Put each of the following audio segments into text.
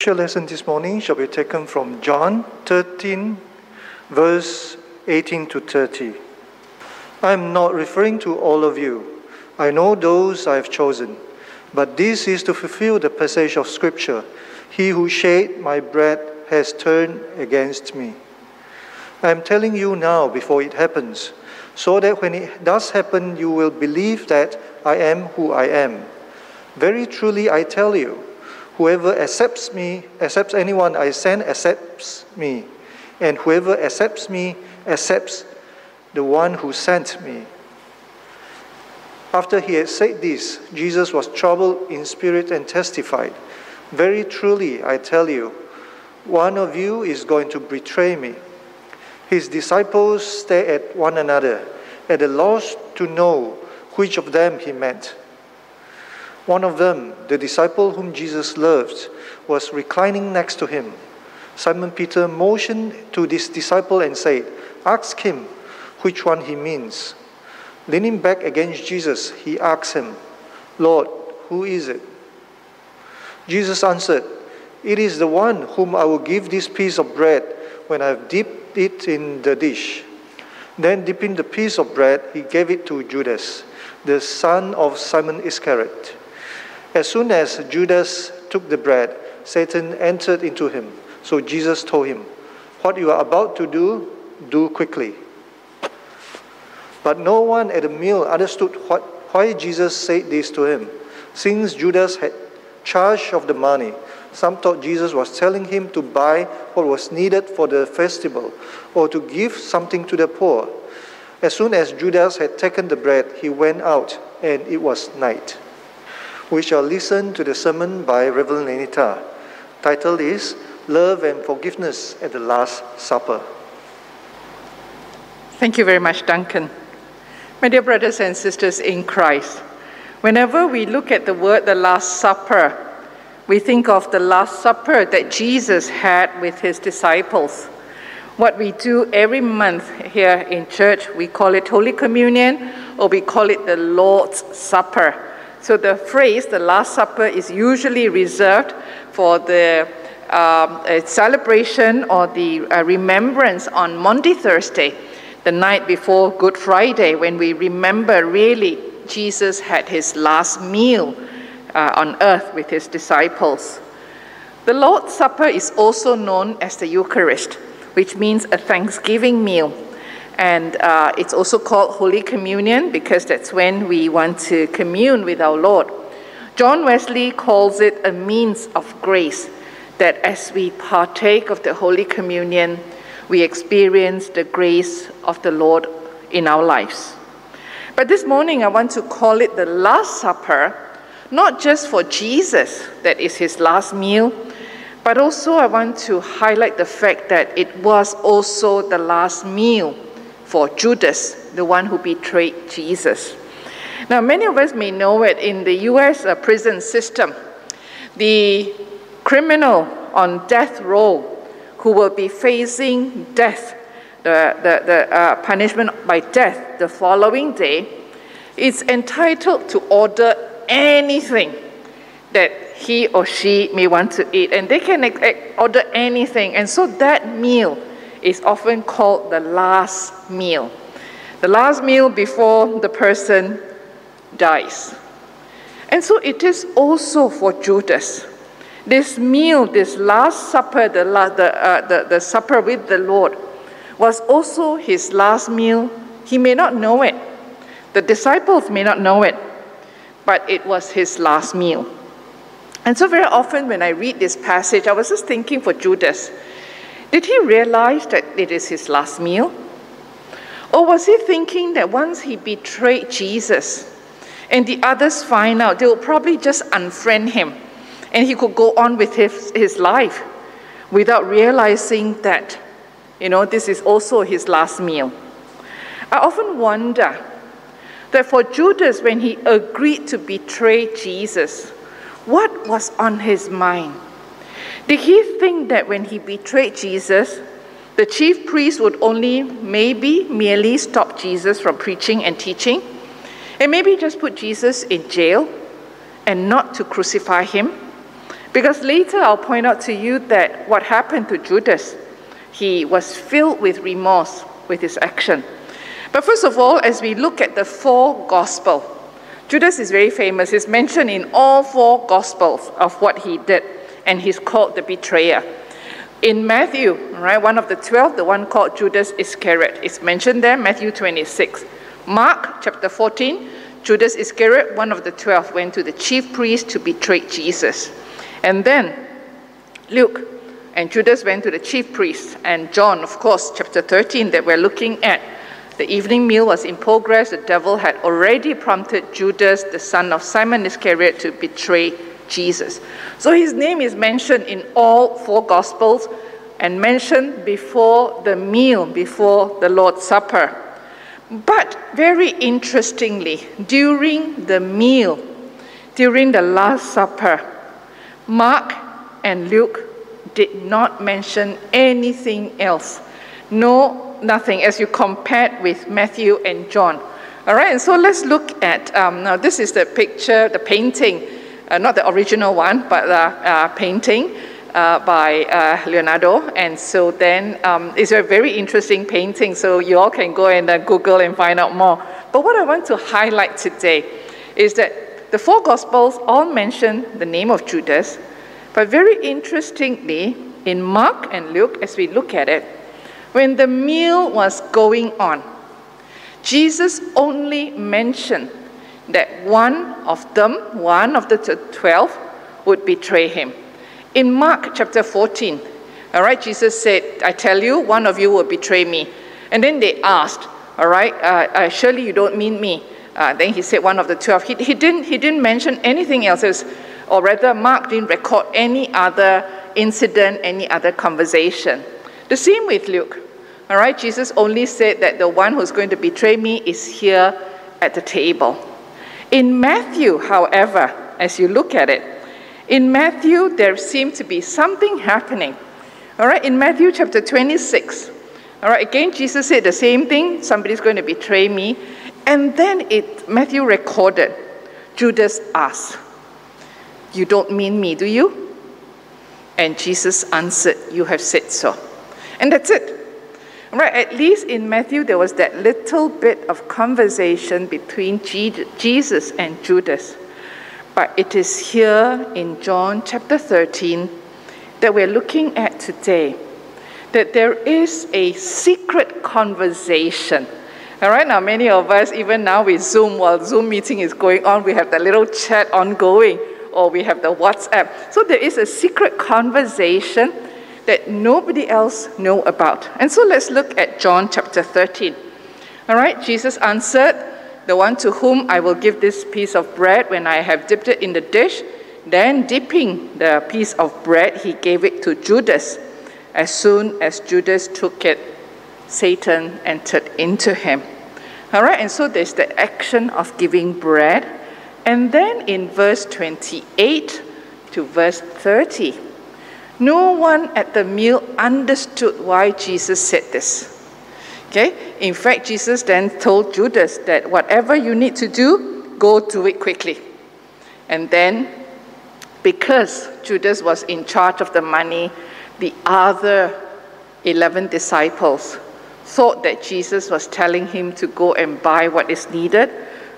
scripture lesson this morning shall be taken from John 13, verse 18 to 30. I am not referring to all of you. I know those I have chosen. But this is to fulfill the passage of Scripture He who shared my bread has turned against me. I am telling you now before it happens, so that when it does happen, you will believe that I am who I am. Very truly, I tell you, whoever accepts me, accepts anyone I send, accepts me. And whoever accepts me, accepts the one who sent me. After he had said this, Jesus was troubled in spirit and testified, Very truly, I tell you, one of you is going to betray me. His disciples stared at one another, at a loss to know which of them he meant. One of them, the disciple whom Jesus loved, was reclining next to him. Simon Peter motioned to this disciple and said, Ask him which one he means. Leaning back against Jesus, he asked him, Lord, who is it? Jesus answered, It is the one whom I will give this piece of bread when I have dipped it in the dish. Then, dipping the piece of bread, he gave it to Judas, the son of Simon Iscariot. As soon as Judas took the bread, Satan entered into him. So Jesus told him, What you are about to do, do quickly. But no one at the meal understood what, why Jesus said this to him. Since Judas had charge of the money, some thought Jesus was telling him to buy what was needed for the festival or to give something to the poor. As soon as Judas had taken the bread, he went out, and it was night. We shall listen to the sermon by Reverend Lenita. Title is Love and Forgiveness at the Last Supper. Thank you very much, Duncan. My dear brothers and sisters in Christ, whenever we look at the word the Last Supper, we think of the Last Supper that Jesus had with his disciples. What we do every month here in church, we call it Holy Communion or we call it the Lord's Supper. So the phrase, the Last Supper, is usually reserved for the um, celebration or the uh, remembrance on Maundy, Thursday the night before Good Friday when we remember really Jesus had his last meal uh, on earth with his disciples. The Lord's Supper is also known as the Eucharist, which means a thanksgiving meal. And uh, it's also called Holy Communion because that's when we want to commune with our Lord. John Wesley calls it a means of grace, that as we partake of the Holy Communion, we experience the grace of the Lord in our lives. But this morning, I want to call it the Last Supper, not just for Jesus, that is his last meal, but also I want to highlight the fact that it was also the last meal for Judas, the one who betrayed Jesus. Now, many of us may know it in the US uh, prison system. The criminal on death row who will be facing death, the, the, the uh, punishment by death the following day, is entitled to order anything that he or she may want to eat. And they can order anything. And so that meal is often called the last meal. The last meal before the person dies. And so it is also for Judas. This meal, this last supper, the, the, uh, the, the supper with the Lord, was also his last meal. He may not know it. The disciples may not know it, but it was his last meal. And so, very often when I read this passage, I was just thinking for Judas did he realize that it is his last meal? Or was he thinking that once he betrayed Jesus and the others find out, they will probably just unfriend him and he could go on with his, his life without realizing that, you know, this is also his last meal. I often wonder that for Judas, when he agreed to betray Jesus, what was on his mind? Did he think that when he betrayed Jesus, the chief priest would only maybe merely stop Jesus from preaching and teaching, and maybe just put Jesus in jail and not to crucify him? Because later I'll point out to you that what happened to Judas, he was filled with remorse with his action. But first of all, as we look at the four gospel, Judas is very famous. He's mentioned in all four gospels of what he did, and he's called the betrayer. In Matthew, right, one of the 12, the one called Judas Iscariot, is mentioned there, Matthew 26. Mark chapter 14, Judas Iscariot, one of the 12, went to the chief priest to betray Jesus. And then Luke and Judas went to the chief priest. And John, of course, chapter 13, that we're looking at. The evening meal was in progress. The devil had already prompted Judas, the son of Simon Iscariot, to betray Jesus. So his name is mentioned in all four Gospels and mentioned before the meal, before the Lord's Supper. But very interestingly, during the meal, during the Last Supper, Mark and Luke did not mention anything else. No, nothing, as you compared with Matthew and John. All right, and so let's look at um, now. This is the picture, the painting, not the original one, but the uh, painting uh, by uh, Leonardo. And so then um, it's a very interesting painting, so you all can go and uh, Google and find out more. But what I want to highlight today is that the four Gospels all mention the name of Judas, but very interestingly, in Mark and Luke, as we look at it, when the meal was going on, Jesus only mentioned that one of them, one of the twelve, would betray him. In Mark chapter 14, all right, Jesus said, I tell you, one of you will betray me. And then they asked, all right, uh, uh, surely you don't mean me. Uh, then he said, one of the 12. He, he, didn't, he didn't mention anything else, or rather, Mark didn't record any other incident, any other conversation. The same with Luke. All right, Jesus only said that the one who's going to betray me is here at the table. In Matthew, however, as you look at it, in Matthew, there seemed to be something happening. All right, in Matthew chapter 26, all right, again, Jesus said the same thing somebody's going to betray me. And then it, Matthew recorded Judas asked, You don't mean me, do you? And Jesus answered, You have said so. And that's it. Right, at least in Matthew, there was that little bit of conversation between Jesus and Judas. But it is here in John chapter 13 that we're looking at today that there is a secret conversation. All right, now many of us, even now with Zoom, while Zoom meeting is going on, we have the little chat ongoing, or we have the WhatsApp. So there is a secret conversation that nobody else know about. And so let's look at John chapter 13. All right, Jesus answered, the one to whom I will give this piece of bread when I have dipped it in the dish. Then, dipping the piece of bread, he gave it to Judas. As soon as Judas took it, Satan entered into him. All right, and so there's the action of giving bread. And then in verse 28 to verse 30, no one at the meal understood why Jesus said this. Okay? In fact, Jesus then told Judas that whatever you need to do, go do it quickly. And then, because Judas was in charge of the money, the other 11 disciples thought that Jesus was telling him to go and buy what is needed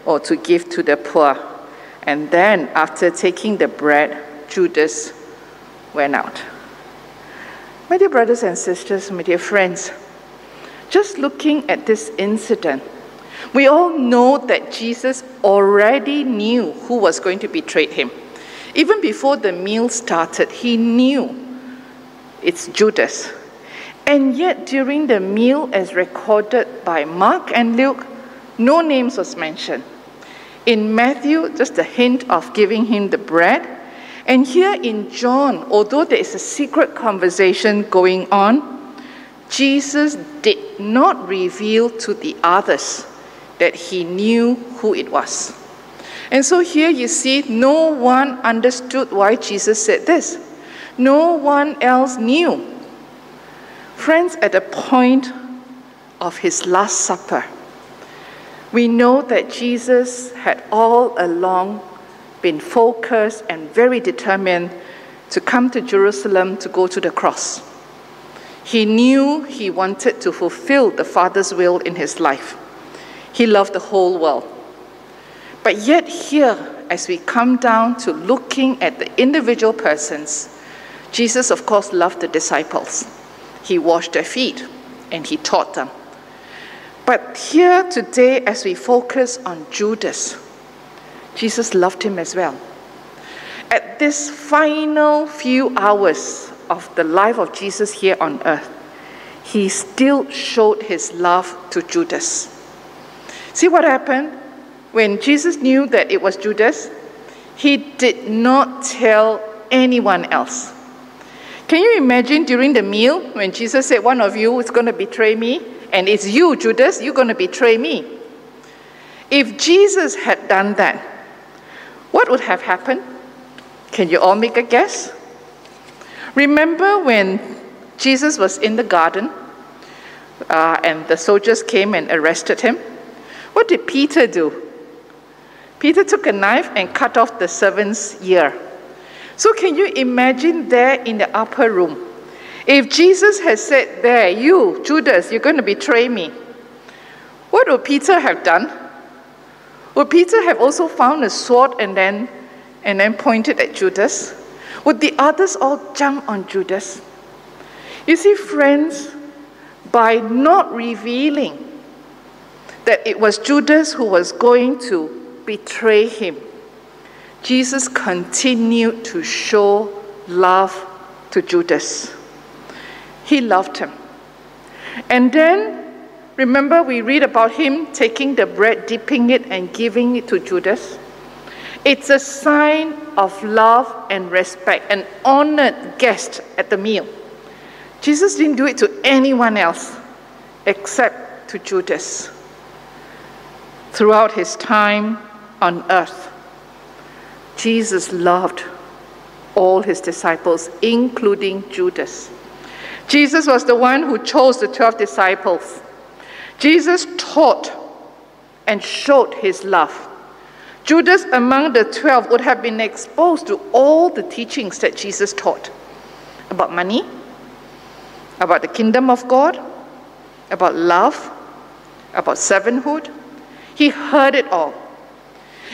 or to give to the poor. And then, after taking the bread, Judas went out. My dear brothers and sisters, my dear friends, just looking at this incident, we all know that Jesus already knew who was going to betray him. Even before the meal started, he knew it's Judas. And yet, during the meal, as recorded by Mark and Luke, no names was mentioned. In Matthew, just a hint of giving him the bread. And here in John, although there is a secret conversation going on, Jesus did not reveal to the others that he knew who it was. And so here you see, no one understood why Jesus said this. No one else knew. Friends, at the point of his Last Supper, we know that Jesus had all along been focused and very determined to come to Jerusalem to go to the cross. He knew he wanted to fulfill the Father's will in his life. He loved the whole world. But yet, here, as we come down to looking at the individual persons, Jesus, of course, loved the disciples. He washed their feet and he taught them. But here today, as we focus on Judas, Jesus loved him as well. At this final few hours of the life of Jesus here on earth, he still showed his love to Judas. See what happened? When Jesus knew that it was Judas, he did not tell anyone else. Can you imagine during the meal when Jesus said, One of you is going to betray me, and it's you, Judas, you're going to betray me? If Jesus had done that, what would have happened? Can you all make a guess? Remember when Jesus was in the garden uh, and the soldiers came and arrested him? What did Peter do? Peter took a knife and cut off the servant's ear. So, can you imagine there in the upper room? If Jesus had said, There, you, Judas, you're going to betray me, what would Peter have done? Would Peter have also found a sword and then, and then pointed at Judas? Would the others all jump on Judas? You see, friends, by not revealing that it was Judas who was going to betray him, Jesus continued to show love to Judas. He loved him. And then, remember, we read about him taking the bread, dipping it, and giving it to Judas. It's a sign of love and respect, an honored guest at the meal. Jesus didn't do it to anyone else except to Judas. Throughout his time on earth, Jesus loved all his disciples, including Judas. Jesus was the one who chose the 12 disciples. Jesus taught and showed his love. Judas, among the 12, would have been exposed to all the teachings that Jesus taught about money, about the kingdom of God, about love, about servanthood. He heard it all.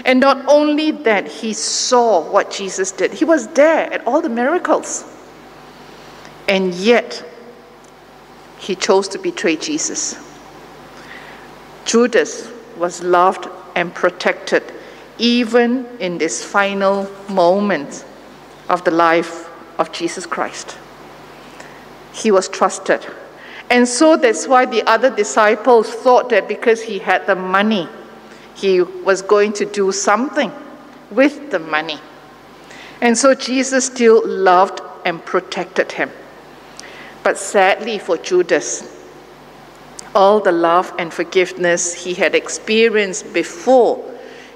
And not only that, he saw what Jesus did, he was there at all the miracles. And yet, he chose to betray Jesus. Judas was loved and protected even in this final moment of the life of Jesus Christ. He was trusted. And so that's why the other disciples thought that because he had the money, he was going to do something with the money. And so Jesus still loved and protected him. But sadly for Judas, all the love and forgiveness he had experienced before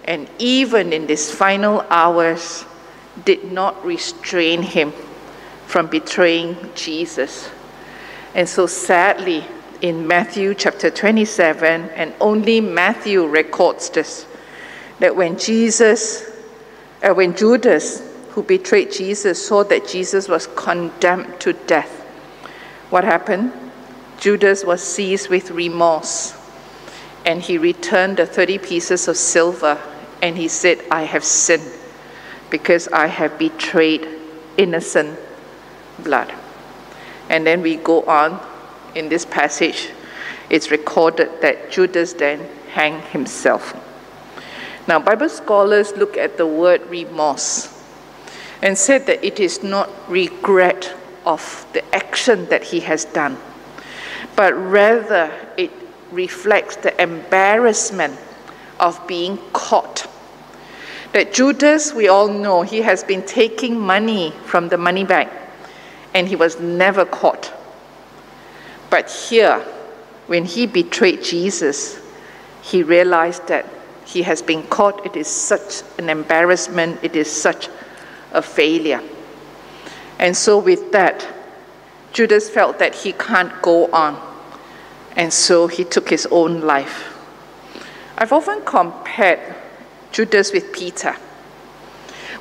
and even in these final hours did not restrain him from betraying Jesus. And so sadly, in Matthew chapter 27, and only Matthew records this that when Jesus, uh, when Judas, who betrayed Jesus, saw that Jesus was condemned to death, what happened? Judas was seized with remorse and he returned the 30 pieces of silver and he said, I have sinned because I have betrayed innocent blood. And then we go on in this passage, it's recorded that Judas then hanged himself. Now, Bible scholars look at the word remorse and said that it is not regret of the action that he has done, but rather it reflects the embarrassment of being caught. That Judas, we all know, he has been taking money from the money bag and he was never caught. But here, when he betrayed Jesus, he realized that he has been caught. It is such an embarrassment, it is such a failure. And so, with that, Judas felt that he can't go on. And so he took his own life. I've often compared Judas with Peter.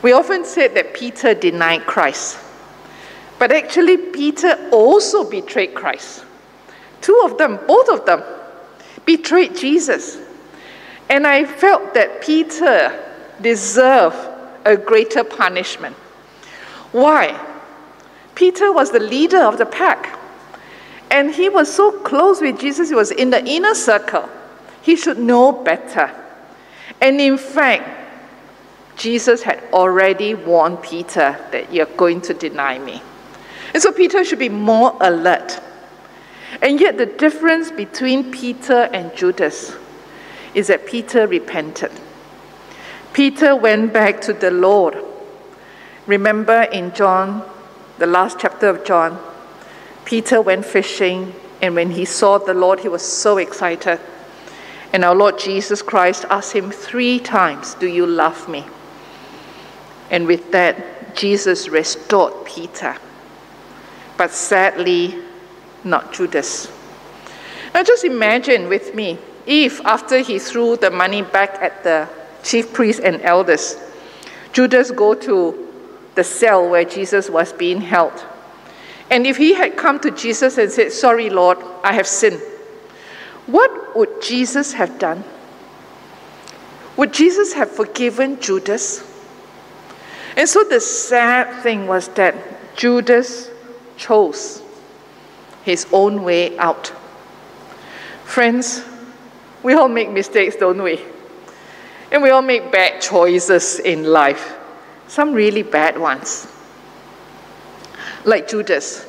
We often said that Peter denied Christ. But actually, Peter also betrayed Christ. Two of them, both of them, betrayed Jesus. And I felt that Peter deserved a greater punishment. Why? Peter was the leader of the pack. And he was so close with Jesus, he was in the inner circle. He should know better. And in fact, Jesus had already warned Peter that you're going to deny me. And so Peter should be more alert. And yet, the difference between Peter and Judas is that Peter repented. Peter went back to the Lord. Remember in John, the last chapter of John, Peter went fishing, and when he saw the Lord, he was so excited. And our Lord Jesus Christ asked him three times, Do you love me? And with that, Jesus restored Peter. But sadly, not Judas. Now just imagine with me if after he threw the money back at the chief priests and elders, Judas go to the cell where Jesus was being held and if he had come to Jesus and said, Sorry, Lord, I have sinned, what would Jesus have done? Would Jesus have forgiven Judas? And so the sad thing was that Judas chose his own way out. Friends, we all make mistakes, don't we? And we all make bad choices in life, some really bad ones. Like Judas,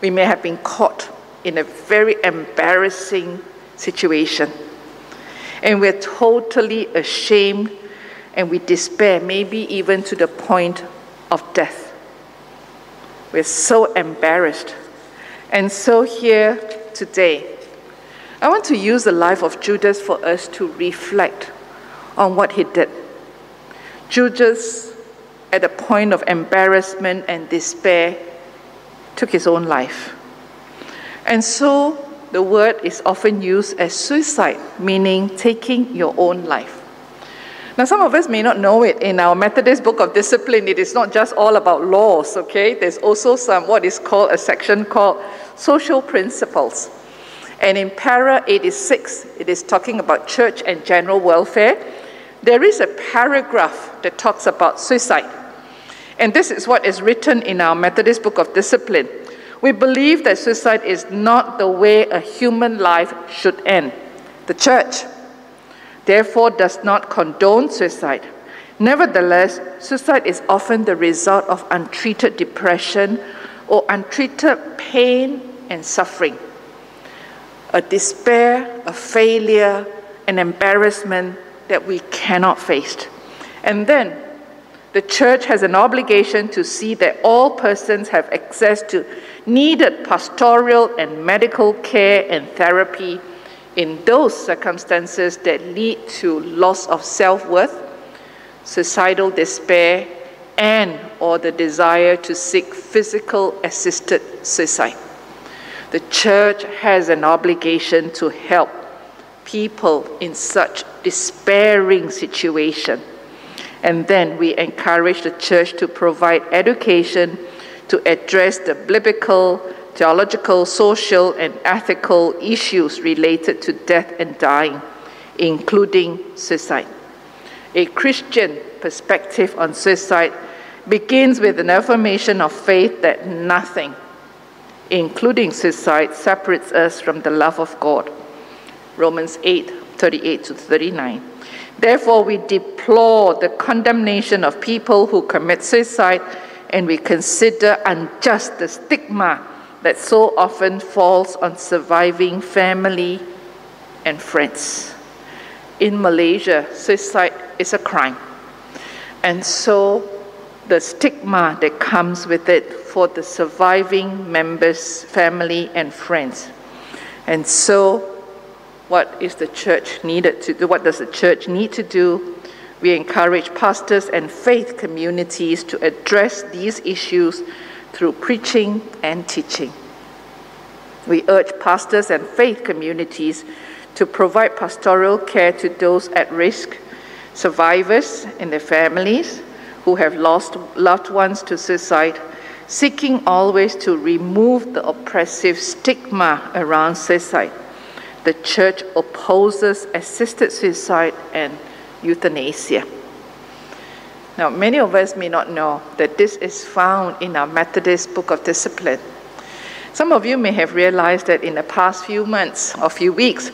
we may have been caught in a very embarrassing situation. And we're totally ashamed and we despair, maybe even to the point of death. We're so embarrassed. And so, here today, I want to use the life of Judas for us to reflect on what he did. Judas at a point of embarrassment and despair, took his own life. And so the word is often used as suicide, meaning taking your own life. Now, some of us may not know it. In our Methodist Book of Discipline, it is not just all about laws, okay? There's also some, what is called a section called social principles. And in para 86, it is talking about church and general welfare. There is a paragraph that talks about suicide. And this is what is written in our Methodist Book of Discipline. We believe that suicide is not the way a human life should end. The church, therefore, does not condone suicide. Nevertheless, suicide is often the result of untreated depression or untreated pain and suffering. A despair, a failure, an embarrassment that we cannot face. And then the church has an obligation to see that all persons have access to needed pastoral and medical care and therapy in those circumstances that lead to loss of self-worth, suicidal despair, and or the desire to seek physical assisted suicide. The church has an obligation to help people in such despairing situation and then we encourage the church to provide education to address the biblical, theological, social, and ethical issues related to death and dying, including suicide. A Christian perspective on suicide begins with an affirmation of faith that nothing, including suicide, separates us from the love of God. Romans 8 38 to 39. Therefore, we deplore the condemnation of people who commit suicide and we consider unjust the stigma that so often falls on surviving family and friends. In Malaysia, suicide is a crime. And so the stigma that comes with it for the surviving members, family, and friends. And so what is the church needed to do? What does the church need to do? We encourage pastors and faith communities to address these issues through preaching and teaching. We urge pastors and faith communities to provide pastoral care to those at risk, survivors and their families who have lost loved ones to suicide, seeking always to remove the oppressive stigma around suicide. The church opposes assisted suicide and euthanasia. Now, many of us may not know that this is found in our Methodist Book of Discipline. Some of you may have realized that in the past few months or few weeks,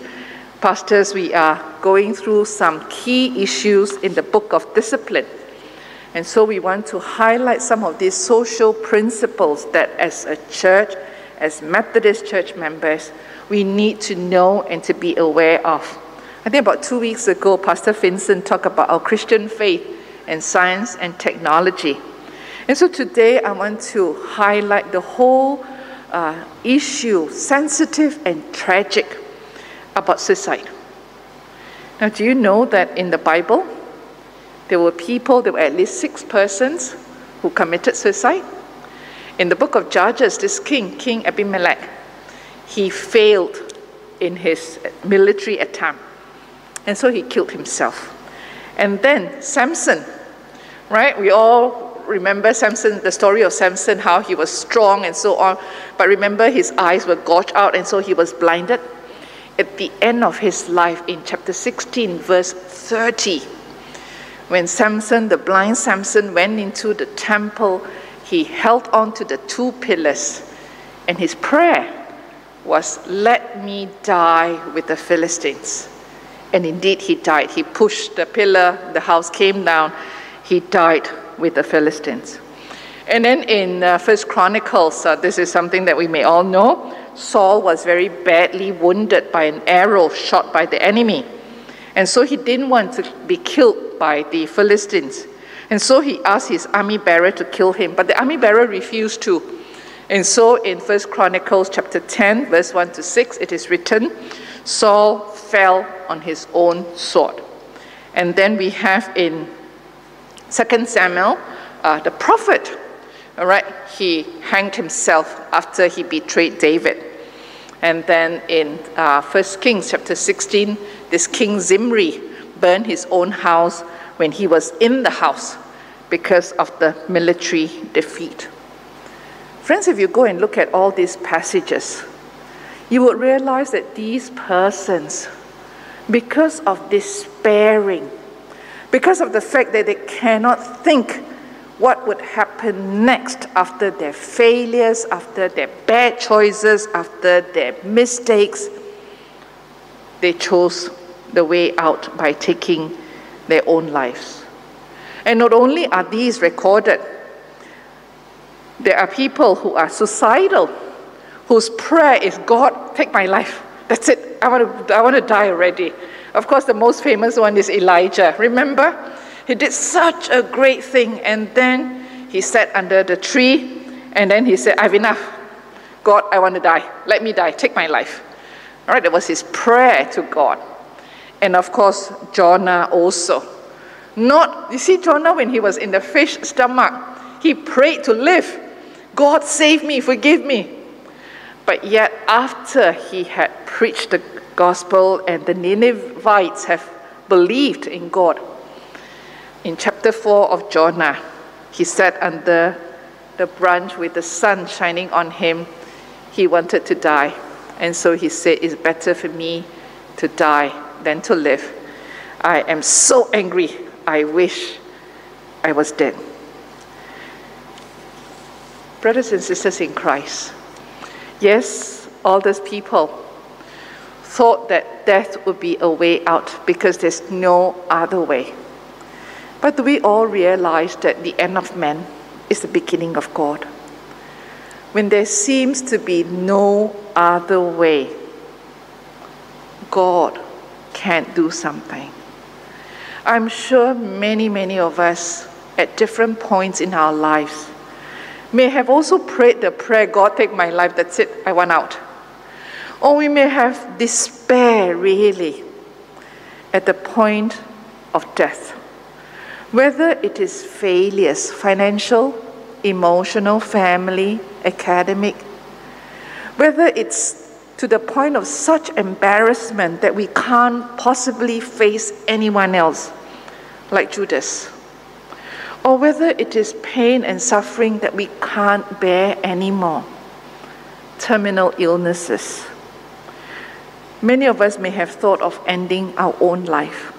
pastors, we are going through some key issues in the Book of Discipline. And so we want to highlight some of these social principles that as a church, as Methodist church members, we need to know and to be aware of. I think about two weeks ago, Pastor Vincent talked about our Christian faith and science and technology. And so today I want to highlight the whole uh, issue, sensitive and tragic, about suicide. Now, do you know that in the Bible, there were people, there were at least six persons who committed suicide? In the book of Judges, this king, King Abimelech, he failed in his military attempt. And so he killed himself. And then Samson, right? We all remember Samson, the story of Samson, how he was strong and so on. But remember, his eyes were gouged out and so he was blinded. At the end of his life, in chapter 16, verse 30, when Samson, the blind Samson, went into the temple, he held on to the two pillars, and his prayer was, Let me die with the Philistines. And indeed, he died. He pushed the pillar, the house came down, he died with the Philistines. And then in uh, First Chronicles, uh, this is something that we may all know. Saul was very badly wounded by an arrow shot by the enemy. And so he didn't want to be killed by the Philistines. And so he asked his army bearer to kill him, but the army bearer refused to. And so in First Chronicles chapter 10, verse 1 to 6, it is written, Saul fell on his own sword. And then we have in Second Samuel, uh, the prophet, all right, he hanged himself after he betrayed David. And then in uh, 1 Kings chapter 16, this King Zimri burned his own house when he was in the house because of the military defeat. Friends, if you go and look at all these passages, you would realize that these persons, because of despairing, because of the fact that they cannot think what would happen next after their failures, after their bad choices, after their mistakes. They chose the way out by taking their own lives. And not only are these recorded, there are people who are suicidal, whose prayer is God, take my life. That's it. I want to, I want to die already. Of course, the most famous one is Elijah. Remember? He did such a great thing, and then he sat under the tree, and then he said, I've enough. God, I want to die. Let me die. Take my life. All right, that was his prayer to God. And of course, Jonah also. Not, you see, Jonah, when he was in the fish stomach, he prayed to live. God, save me, forgive me. But yet, after he had preached the gospel and the Ninevites have believed in God. In chapter 4 of Jonah, he sat under the branch with the sun shining on him. He wanted to die. And so he said, It's better for me to die than to live. I am so angry. I wish I was dead. Brothers and sisters in Christ, yes, all those people thought that death would be a way out because there's no other way. But we all realize that the end of man is the beginning of God? When there seems to be no other way, God can't do something. I'm sure many, many of us at different points in our lives may have also prayed the prayer God, take my life, that's it, I want out. Or we may have despair really at the point of death. Whether it is failures, financial, emotional, family, academic, whether it's to the point of such embarrassment that we can't possibly face anyone else, like Judas. or whether it is pain and suffering that we can't bear anymore, terminal illnesses. Many of us may have thought of ending our own life,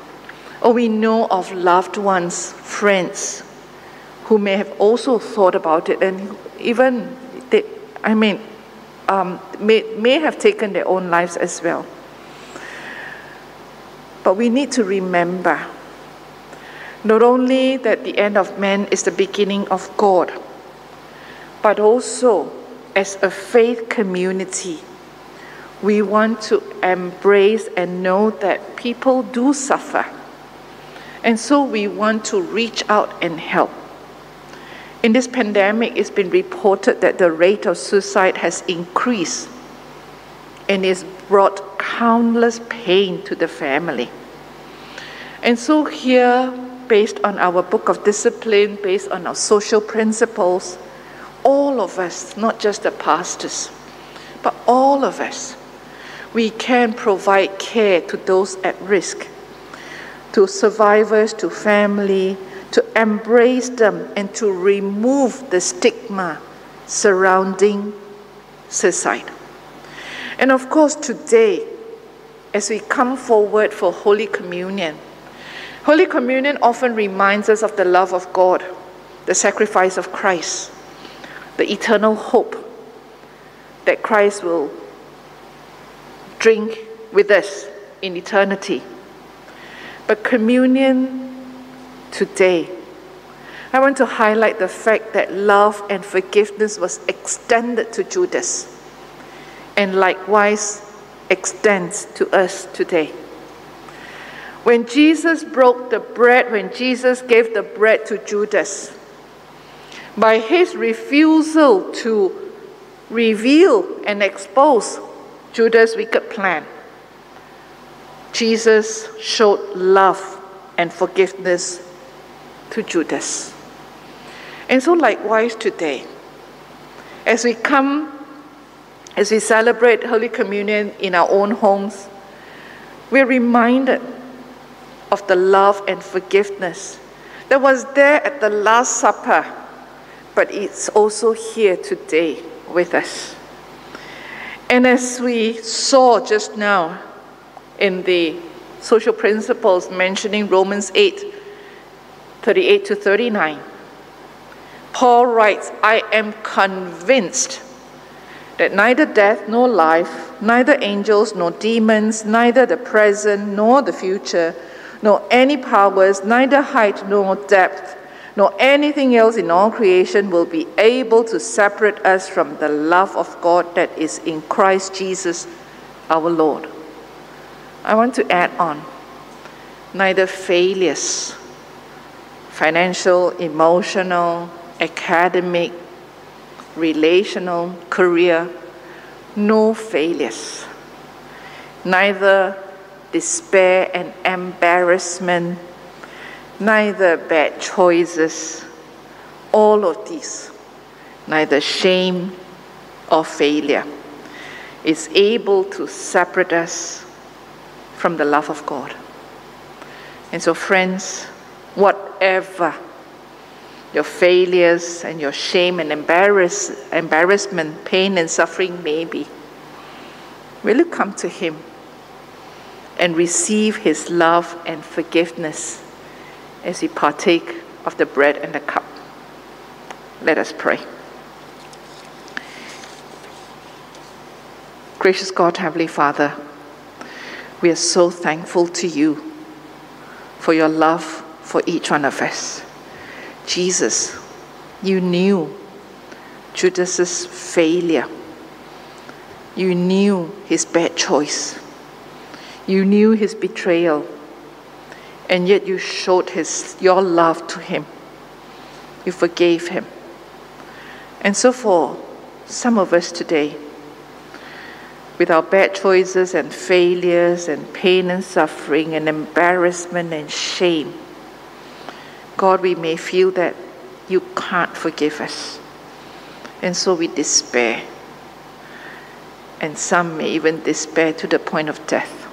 or we know of loved ones, friends, who may have also thought about it and even, they, I mean, um, may, may have taken their own lives as well. But we need to remember not only that the end of man is the beginning of God, but also as a faith community, we want to embrace and know that people do suffer. And so we want to reach out and help. In this pandemic, it's been reported that the rate of suicide has increased and it's brought countless pain to the family. And so, here, based on our book of discipline, based on our social principles, all of us, not just the pastors, but all of us, we can provide care to those at risk, to survivors, to family, to embrace them, and to remove the stigma surrounding suicide. And of course, today, as we come forward for Holy Communion, Holy Communion often reminds us of the love of God, the sacrifice of Christ, the eternal hope that Christ will drink with us in eternity. But communion today, I want to highlight the fact that love and forgiveness was extended to Judas and likewise extends to us today. When Jesus broke the bread, when Jesus gave the bread to Judas, by his refusal to reveal and expose Judas' wicked plan, Jesus showed love and forgiveness to Judas. And so, likewise, today, as we come, as we celebrate Holy Communion in our own homes, we're reminded of the love and forgiveness that was there at the Last Supper, but it's also here today with us. And as we saw just now in the social principles mentioning Romans 8 38 to 39, Paul writes, I am convinced that neither death nor life, neither angels nor demons, neither the present nor the future, nor any powers, neither height nor depth, nor anything else in all creation will be able to separate us from the love of God that is in Christ Jesus our Lord. I want to add on neither failures, financial, emotional, academic, relational, career, no failures. Neither despair and embarrassment, neither bad choices, all of these, neither shame or failure, is able to separate us from the love of God. And so, friends, whatever your failures and your shame and embarrass, embarrassment, pain and suffering may be, will you come to Him? and receive his love and forgiveness as you partake of the bread and the cup. Let us pray. Gracious God, Heavenly Father, we are so thankful to you for your love for each one of us. Jesus, you knew Judas's failure. You knew his bad choice. You knew his betrayal, and yet you showed his, your love to him. You forgave him. And so, for some of us today, with our bad choices and failures and pain and suffering and embarrassment and shame, God, we may feel that you can't forgive us. And so we despair. And some may even despair to the point of death.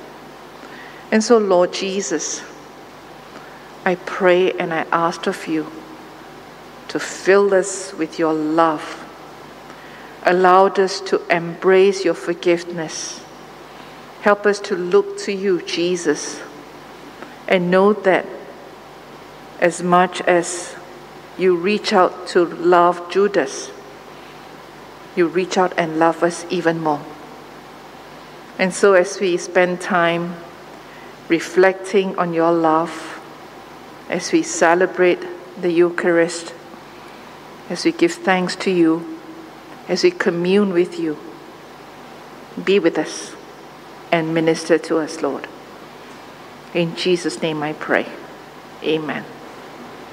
And so, Lord Jesus, I pray and I ask of you to fill us with your love, allowed us to embrace your forgiveness. Help us to look to you, Jesus, and know that as much as you reach out to love Judas, you reach out and love us even more. And so, as we spend time reflecting on your love, as we celebrate the Eucharist, as we give thanks to you, as we commune with you, be with us and minister to us, Lord. In Jesus' name I pray. Amen.